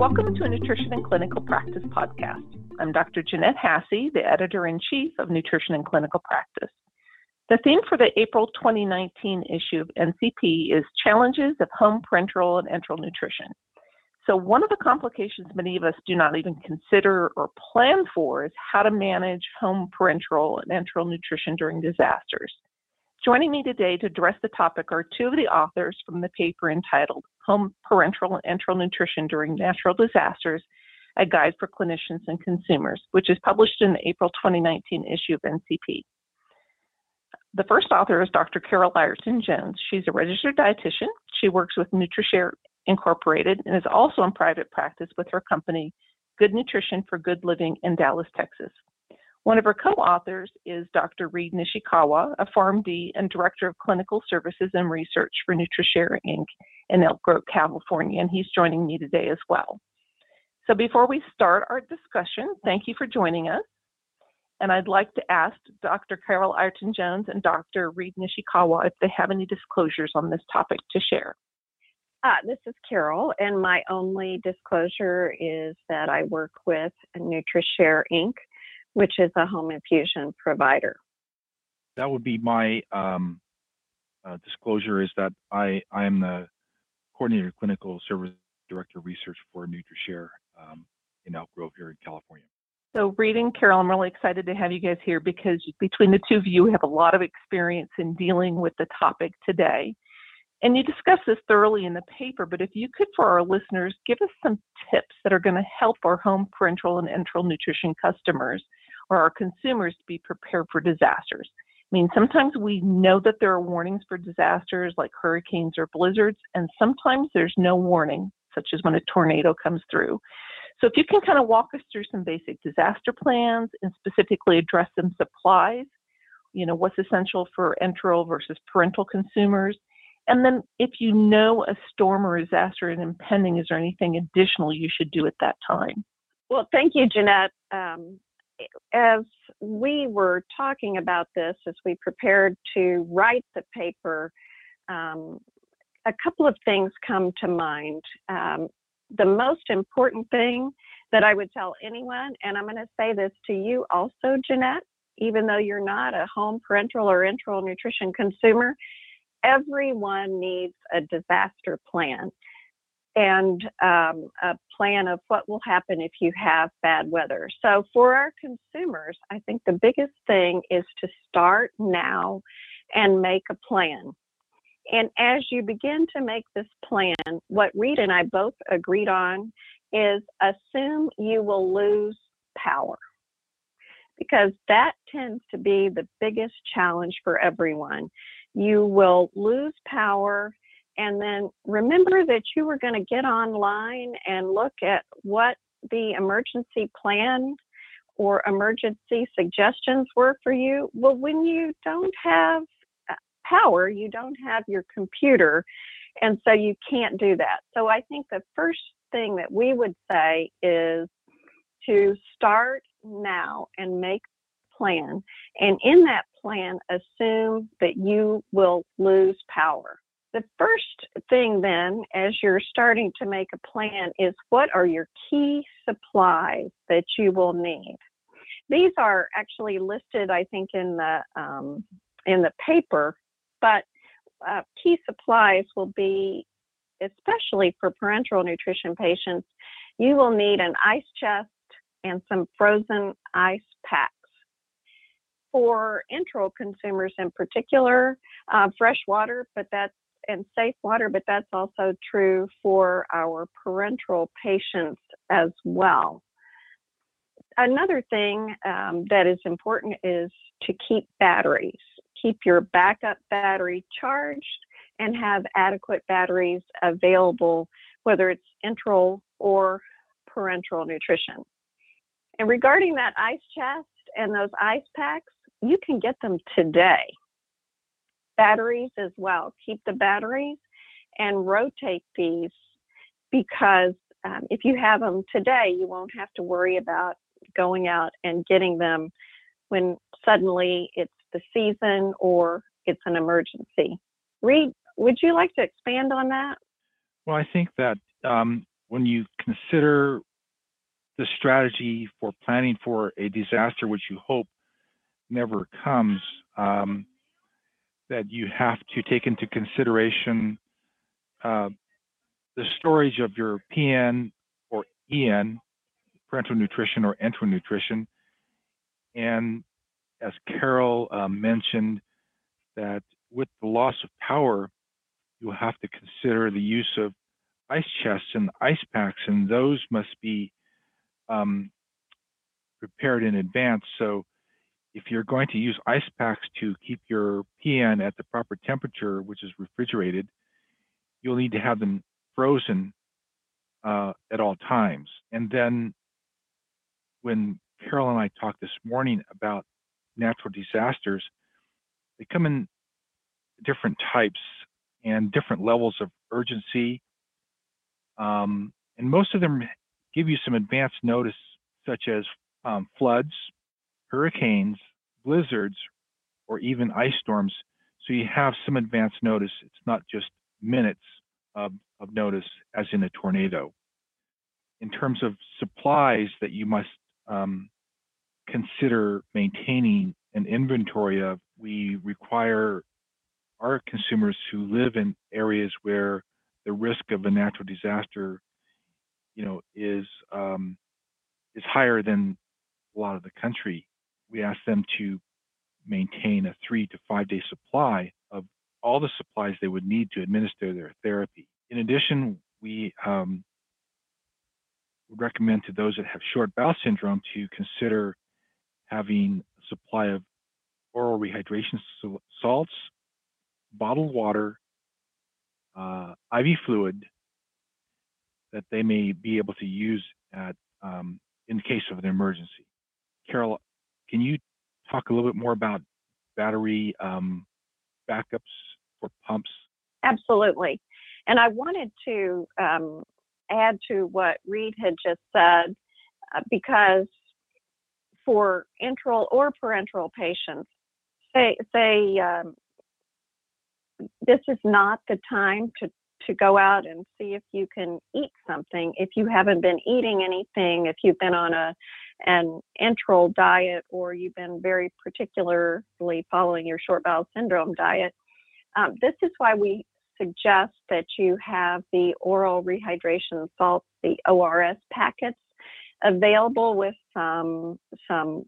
Welcome to a Nutrition and Clinical Practice podcast. I'm Dr. Jeanette Hasse, the editor in chief of Nutrition and Clinical Practice. The theme for the April 2019 issue of NCP is Challenges of Home Parenteral and Enteral Nutrition. So, one of the complications many of us do not even consider or plan for is how to manage home parenteral and enteral nutrition during disasters. Joining me today to address the topic are two of the authors from the paper entitled Home Parenteral and Enteral Nutrition During Natural Disasters A Guide for Clinicians and Consumers, which is published in the April 2019 issue of NCP. The first author is Dr. Carol Ireton Jones. She's a registered dietitian. She works with NutriShare Incorporated and is also in private practice with her company, Good Nutrition for Good Living in Dallas, Texas. One of her co-authors is Dr. Reed Nishikawa, a PharmD and Director of Clinical Services and Research for NutriShare Inc. in Elk Grove, California, and he's joining me today as well. So before we start our discussion, thank you for joining us. And I'd like to ask Dr. Carol Ireton Jones and Dr. Reed Nishikawa if they have any disclosures on this topic to share. Uh, this is Carol, and my only disclosure is that I work with NutriShare Inc., which is a home infusion provider. That would be my um, uh, disclosure is that I, I am the coordinator clinical service director research for NutriShare um, in Elk Grove here in California. So, Reed and, Carol, I'm really excited to have you guys here because between the two of you, we have a lot of experience in dealing with the topic today. And you discussed this thoroughly in the paper, but if you could, for our listeners, give us some tips that are going to help our home parenteral and enteral nutrition customers or our consumers to be prepared for disasters. I mean, sometimes we know that there are warnings for disasters like hurricanes or blizzards, and sometimes there's no warning, such as when a tornado comes through. So if you can kind of walk us through some basic disaster plans and specifically address some supplies, you know, what's essential for enteral versus parenteral consumers. And then if you know a storm or disaster is impending, is there anything additional you should do at that time? Well, thank you, Jeanette. Um, as we were talking about this, as we prepared to write the paper, um, a couple of things come to mind. Um, the most important thing that I would tell anyone, and I'm going to say this to you also, Jeanette, even though you're not a home parenteral or enteral nutrition consumer, everyone needs a disaster plan and um, a plan of what will happen if you have bad weather. So, for our consumers, I think the biggest thing is to start now and make a plan. And as you begin to make this plan, what Reed and I both agreed on is assume you will lose power because that tends to be the biggest challenge for everyone. You will lose power and then remember that you were going to get online and look at what the emergency plan or emergency suggestions were for you. Well, when you don't have uh, power, you don't have your computer, and so you can't do that. So I think the first thing that we would say is to start now and make plan and in that plan assume that you will lose power the first thing then as you're starting to make a plan is what are your key supplies that you will need these are actually listed i think in the um, in the paper but uh, key supplies will be especially for parenteral nutrition patients, you will need an ice chest and some frozen ice packs. For enteral consumers in particular, uh, fresh water, but that's and safe water, but that's also true for our parenteral patients as well. Another thing um, that is important is to keep batteries. Keep your backup battery charged and have adequate batteries available, whether it's enteral or parenteral nutrition. And regarding that ice chest and those ice packs, you can get them today. Batteries as well. Keep the batteries and rotate these because um, if you have them today, you won't have to worry about going out and getting them when suddenly it's the season or it's an emergency. Reed would you like to expand on that? Well, I think that um, when you consider the strategy for planning for a disaster, which you hope never comes, um, that you have to take into consideration uh, the storage of your PN or EN, parenteral nutrition or enteral nutrition, and as Carol uh, mentioned, that with the loss of power, you'll have to consider the use of ice chests and ice packs, and those must be um, prepared in advance. So if you're going to use ice packs to keep your PN at the proper temperature, which is refrigerated, you'll need to have them frozen uh, at all times. And then when Carol and I talked this morning about natural disasters, they come in different types and different levels of urgency. Um, and most of them give you some advance notice, such as um, floods, hurricanes, blizzards, or even ice storms. So you have some advance notice. It's not just minutes of, of notice as in a tornado. In terms of supplies that you must um, consider maintaining an inventory of, we require our consumers who live in areas where the risk of a natural disaster, you know, is um, is higher than a lot of the country. We ask them to maintain a three to five day supply of all the supplies they would need to administer their therapy. In addition, we um, would recommend to those that have short bowel syndrome to consider having a supply of oral rehydration salts, bottled water, uh, IV fluid that they may be able to use at um, in case of an emergency. Carol, can you talk a little bit more about battery um, backups for pumps? Absolutely. And I wanted to um, add to what Reed had just said uh, because for enteral or parenteral patients, say, say um, this is not the time to to go out and see if you can eat something if you haven't been eating anything if you've been on a an enteral diet or you've been very particularly following your short bowel syndrome diet um, this is why we suggest that you have the oral rehydration salts the ors packets available with some some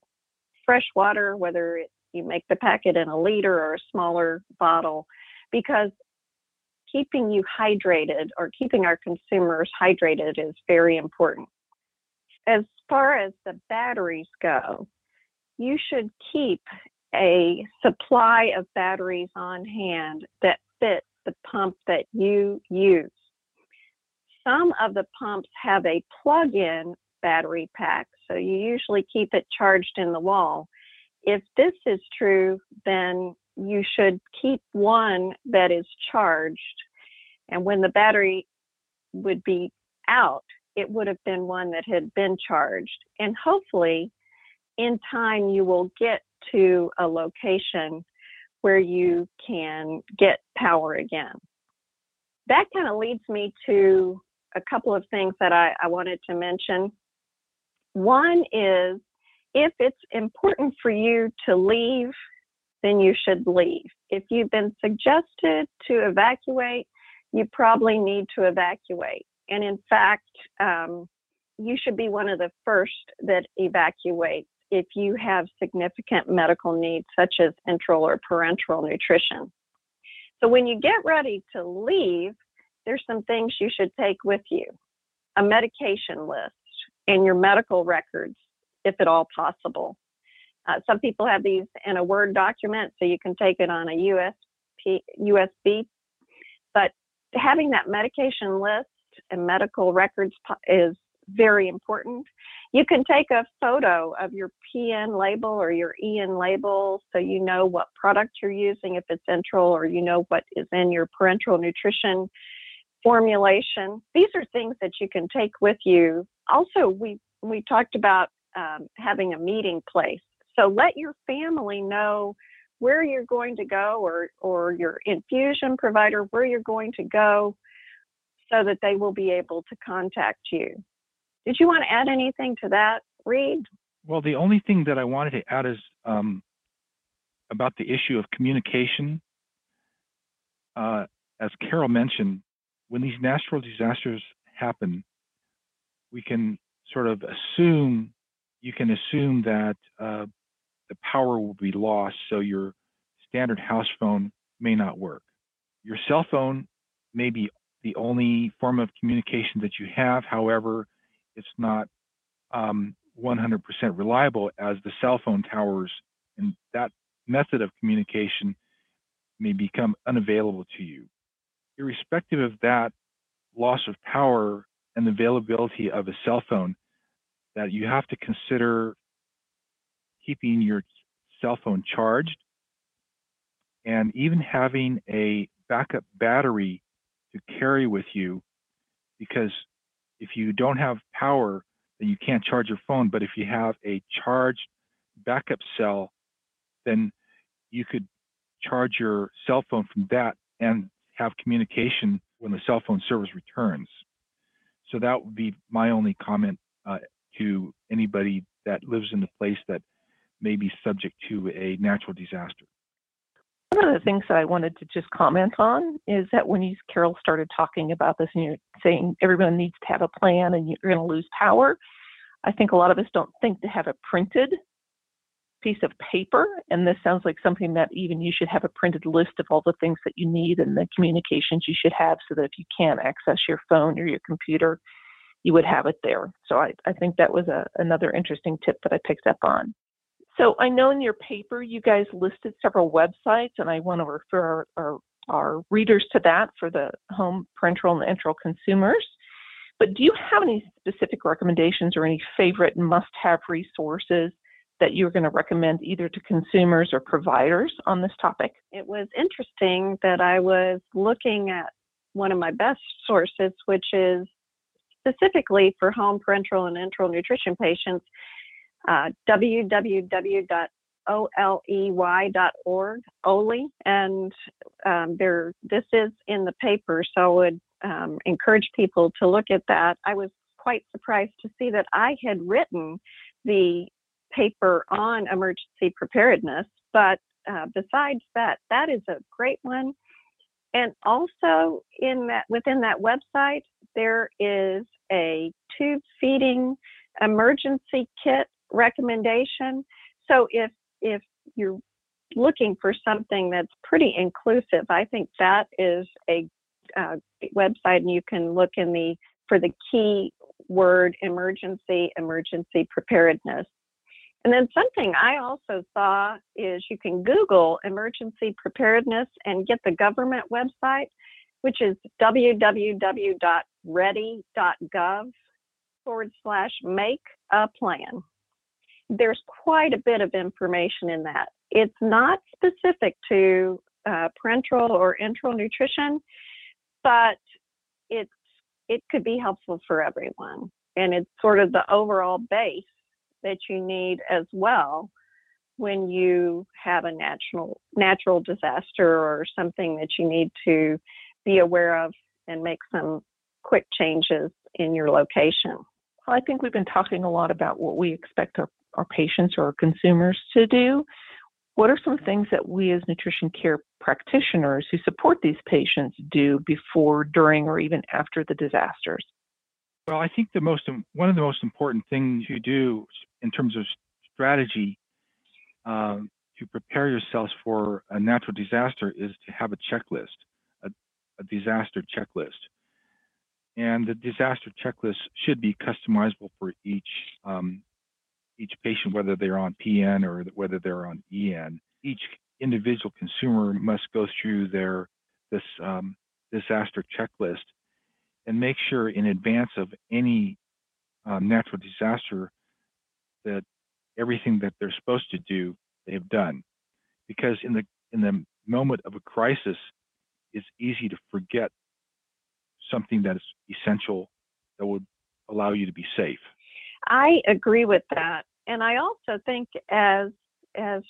fresh water whether it, you make the packet in a liter or a smaller bottle because keeping you hydrated or keeping our consumers hydrated is very important. As far as the batteries go, you should keep a supply of batteries on hand that fit the pump that you use. Some of the pumps have a plug in battery pack, so you usually keep it charged in the wall. If this is true, then you should keep one that is charged. And when the battery would be out, it would have been one that had been charged. And hopefully, in time, you will get to a location where you can get power again. That kind of leads me to a couple of things that I, I wanted to mention. One is if it's important for you to leave then you should leave. If you've been suggested to evacuate, you probably need to evacuate. And in fact, um, you should be one of the first that evacuates if you have significant medical needs, such as enteral or parenteral nutrition. So when you get ready to leave, there's some things you should take with you a medication list and your medical records, if at all possible. Uh, some people have these in a Word document, so you can take it on a USB, USB. But having that medication list and medical records is very important. You can take a photo of your PN label or your EN label so you know what product you're using if it's enteral or you know what is in your parenteral nutrition formulation. These are things that you can take with you. Also, we we talked about um, having a meeting place. So let your family know where you're going to go or, or your infusion provider, where you're going to go so that they will be able to contact you. Did you want to add anything to that, Reed? Well, the only thing that I wanted to add is um, about the issue of communication. Uh, as Carol mentioned, when these natural disasters happen, we can sort of assume, you can assume that uh, the power will be lost, so your standard house phone may not work. Your cell phone may be the only form of communication that you have. However, it's not um, 100% reliable as the cell phone towers and that method of communication may become unavailable to you. Irrespective of that loss of power and the availability of a cell phone, that you have to consider keeping your cell phone charged and even having a backup battery to carry with you because if you don't have power then you can't charge your phone. But if you have a charged backup cell then you could charge your cell phone from that and have communication when the cell phone service returns. So that would be my only comment uh, to anybody that lives in a place that may be subject to a natural disaster one of the things that I wanted to just comment on is that when you, Carol started talking about this and you're saying everyone needs to have a plan and you're going to lose power, I think a lot of us don't think to have a printed piece of paper. And this sounds like something that even you should have a printed list of all the things that you need and the communications you should have so that if you can't access your phone or your computer, you would have it there. So I, I think that was a, another interesting tip that I picked up on. So I know in your paper you guys listed several websites, and I want to refer our, our, our readers to that for the home parenteral and enteral consumers. But do you have any specific recommendations or any favorite must-have resources that you're going to recommend either to consumers or providers on this topic? It was interesting that I was looking at one of my best sources, which is specifically for home parenteral and enteral nutrition patients uh, www.oley.org, OLEY, and um, there, this is in the paper, so I would um, encourage people to look at that. I was quite surprised to see that I had written the paper on emergency preparedness, but uh, besides that, that is a great one. And also in that within that website, there is a tube feeding emergency kit recommendation. So if if you're looking for something that's pretty inclusive, I think that is a uh, website, and you can look in the for the key word emergency, emergency preparedness. And then something I also saw is you can Google emergency preparedness and get the government website, which is www.ready.gov forward slash make a plan there's quite a bit of information in that. It's not specific to uh, parenteral or enteral nutrition, but it's it could be helpful for everyone, and it's sort of the overall base that you need as well when you have a natural natural disaster or something that you need to be aware of and make some quick changes in your location. Well, I think we've been talking a lot about what we expect our our patients or our consumers to do. What are some things that we as nutrition care practitioners who support these patients do before, during, or even after the disasters? Well, I think the most one of the most important things you do in terms of strategy um, to prepare yourselves for a natural disaster is to have a checklist, a, a disaster checklist. And the disaster checklist should be customizable for each um, each patient, whether they're on PN or whether they're on EN. Each individual consumer must go through their this um, disaster checklist and make sure in advance of any um, natural disaster that everything that they're supposed to do they've done because in the in the moment of a crisis it's easy to forget something that is essential that would allow you to be safe I agree with that. And I also think as as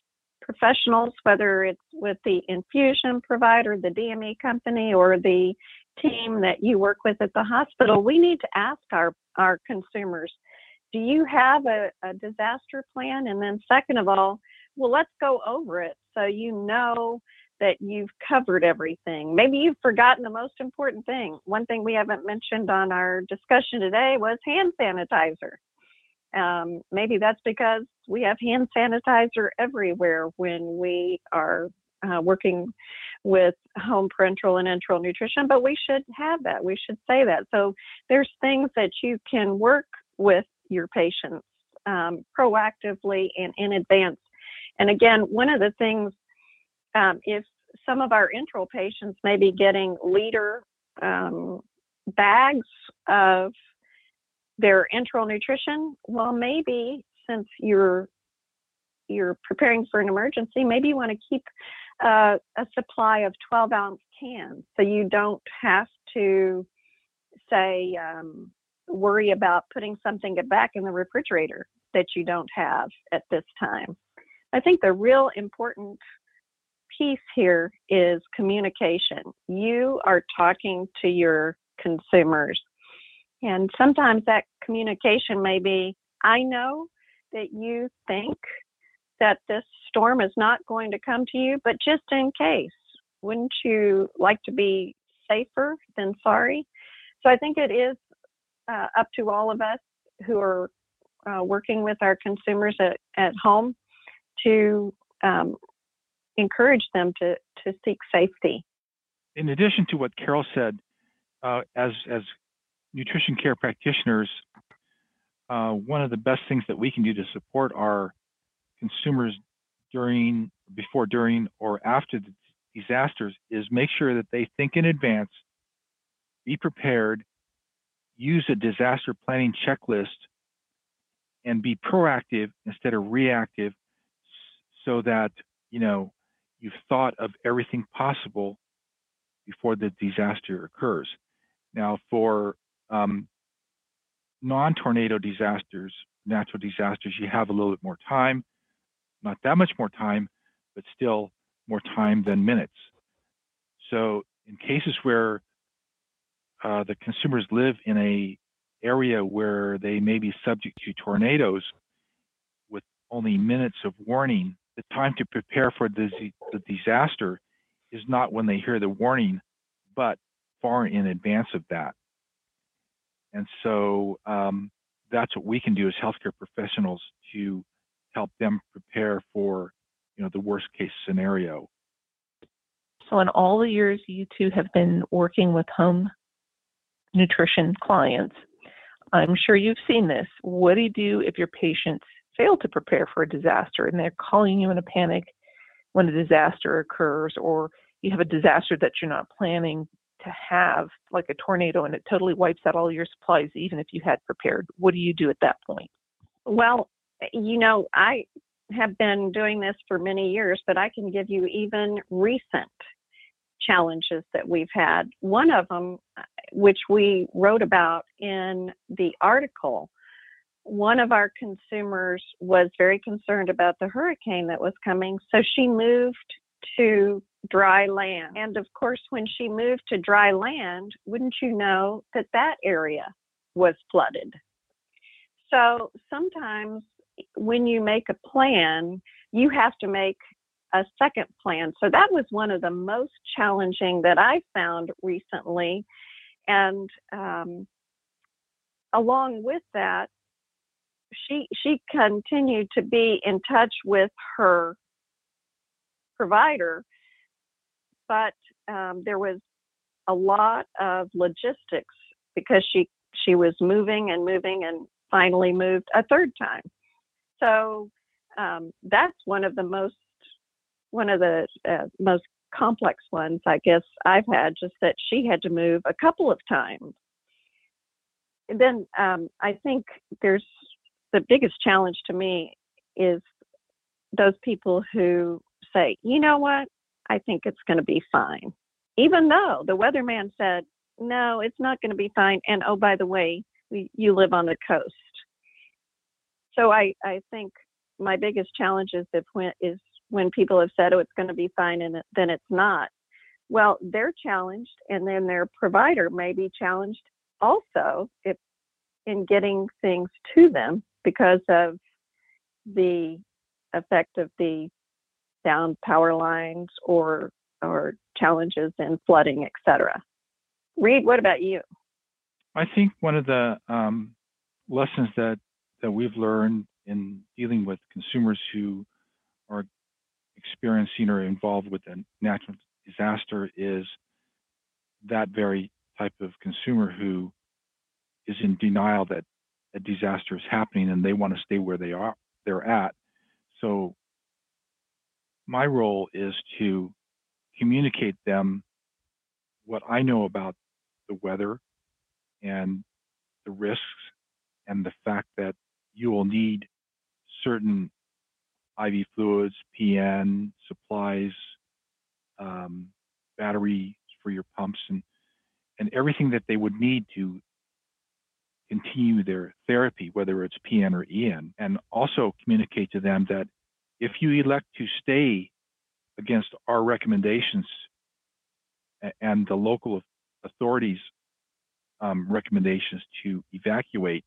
professionals, whether it's with the infusion provider, the DME company, or the team that you work with at the hospital, we need to ask our, our consumers, do you have a, a disaster plan? And then, second of all, well, let's go over it so you know that you've covered everything. Maybe you've forgotten the most important thing. One thing we haven't mentioned on our discussion today was hand sanitizer. Um, maybe that's because we have hand sanitizer everywhere when we are uh, working with home parenteral and enteral nutrition, but we should have that. We should say that. So there's things that you can work with your patients um, proactively and in advance. And again, one of the things, um, if some of our enteral patients may be getting liter um, bags of their enteral nutrition, well, maybe since you're you're preparing for an emergency, maybe you want to keep uh, a supply of 12 ounce cans so you don't have to say um, worry about putting something back in the refrigerator that you don't have at this time. I think the real important piece here is communication. You are talking to your consumers. And sometimes that communication may be I know that you think that this storm is not going to come to you, but just in case, wouldn't you like to be safer than sorry? So I think it is uh, up to all of us who are uh, working with our consumers at, at home to um, encourage them to, to seek safety. In addition to what Carol said, uh, as, as nutrition care practitioners, uh, one of the best things that we can do to support our consumers during, before, during, or after the disasters is make sure that they think in advance, be prepared, use a disaster planning checklist, and be proactive instead of reactive so that, you know, you've thought of everything possible before the disaster occurs. Now, for um, non-tornado disasters, natural disasters, you have a little bit more time, not that much more time, but still more time than minutes. So in cases where uh, the consumers live in a area where they may be subject to tornadoes with only minutes of warning, the time to prepare for the, the disaster is not when they hear the warning, but far in advance of that. And so um, that's what we can do as healthcare professionals to help them prepare for, you know, the worst case scenario. So in all the years you two have been working with home nutrition clients, I'm sure you've seen this. What do you do if your patients fail to prepare for a disaster and they're calling you in a panic when a disaster occurs or you have a disaster that you're not planning to have like a tornado and it totally wipes out all your supplies even if you had prepared what do you do at that point? Well eh, you know i have been doing this for many years but i can give you even recent challenges that we've had. One of them eh, which we wrote about in the article one of our consumers was very concerned about the hurricane that was coming so she moved to dry land. And of course, when she moved to dry land, wouldn't you know that that area was flooded? So sometimes when you make a plan, you have to make a second plan. So that was one of the most challenging that I found recently. And um, along with that, she she continued to be in touch with her provider, but um, there was a lot of logistics because she she was moving and moving and finally moved a third time. So um, that's one of the most one of the uh, most complex ones I guess I've had. Just that she had to move a couple of times. And then um, I think there's the biggest challenge to me is those people who say, you know what, I think it's going to be fine. Even though the weatherman said, no, it's not going to be fine. And oh, by the way, you live on the coast. So I, I think my biggest challenge is if when is when people have said, oh, it's going to be fine, and then it's not. well, they're challenged, and then their provider may be challenged also if in getting things to them because of the effect of the down power lines or or challenges in flooding, etc. Reed, what about you? I think one of the um, lessons that that we've learned in dealing with consumers who are experiencing or involved with a natural disaster is that very type of consumer who is in denial that a disaster is happening and they want to stay where they are they're at. So my role is to communicate them what I know about the weather and the risks and the fact that you will need certain IV fluids, PN, supplies, um, batteries for your pumps, and and everything that they would need to continue their therapy, whether it's PN or EN, and also communicate to them that if you elect to stay against our recommendations and the local authorities' um, recommendations to evacuate,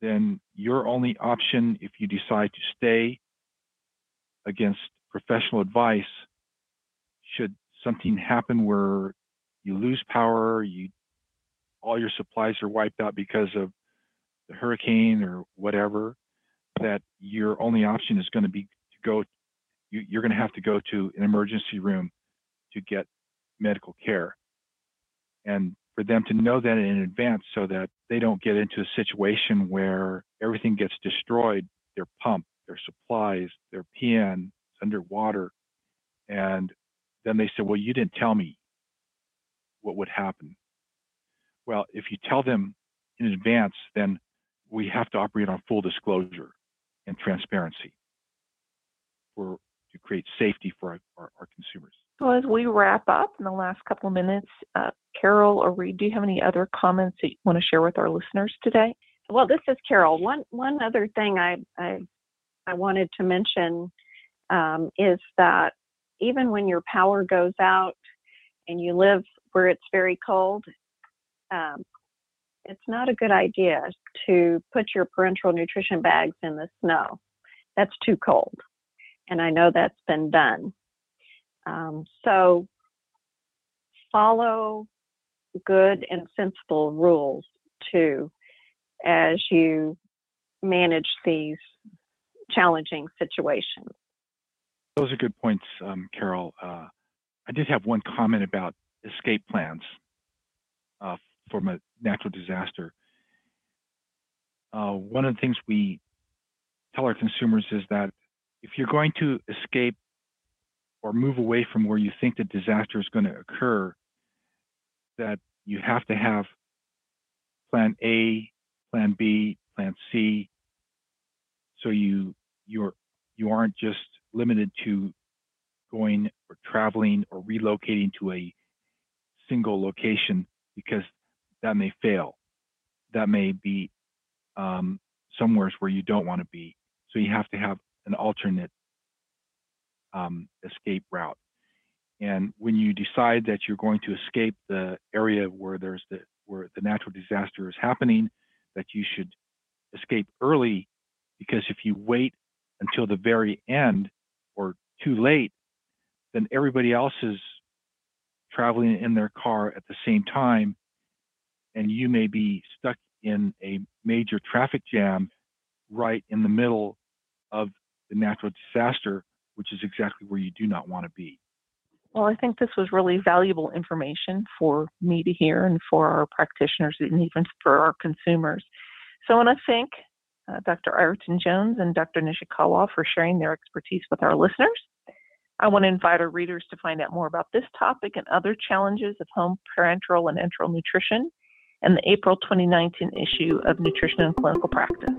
then your only option if you decide to stay against professional advice should something happen where you lose power, you all your supplies are wiped out because of the hurricane or whatever, that your only option is going to be to go, you, you're going to have to go to an emergency room to get medical care. And for them to know that in advance so that they don't get into a situation where everything gets destroyed their pump, their supplies, their PN underwater. And then they say, Well, you didn't tell me what would happen. Well, if you tell them in advance, then we have to operate on full disclosure and transparency for to create safety for our, our, our consumers. So as we wrap up in the last couple of minutes, uh, Carol or Reed, do you have any other comments that you want to share with our listeners today? Well, this is Carol. One one other thing I I, I wanted to mention um, is that even when your power goes out and you live where it's very cold, um, it's not a good idea to put your parenteral nutrition bags in the snow. That's too cold. And I know that's been done. Um, so follow good and sensible rules too as you manage these challenging situations. Those are good points, um, Carol. Uh, I did have one comment about escape plans uh, from a natural disaster. Uh, one of the things we tell our consumers is that if you're going to escape or move away from where you think the disaster is going to occur, that you have to have plan A, plan B, plan C, so you you're you aren't just limited to going or traveling or relocating to a single location because that may fail. That may be um, somewhere where you don't want to be. So you have to have an alternate um, escape route. And when you decide that you're going to escape the area where there's the where the natural disaster is happening, that you should escape early, because if you wait until the very end or too late, then everybody else is traveling in their car at the same time, and you may be stuck in a major traffic jam right in the middle of the natural disaster, which is exactly where you do not want to be. Well, I think this was really valuable information for me to hear and for our practitioners and even for our consumers. So I want to thank uh, Dr. Ireton Jones and Dr. Nishikawa for sharing their expertise with our listeners. I want to invite our readers to find out more about this topic and other challenges of home parenteral and enteral nutrition and the April 2019 issue of Nutrition and Clinical Practice.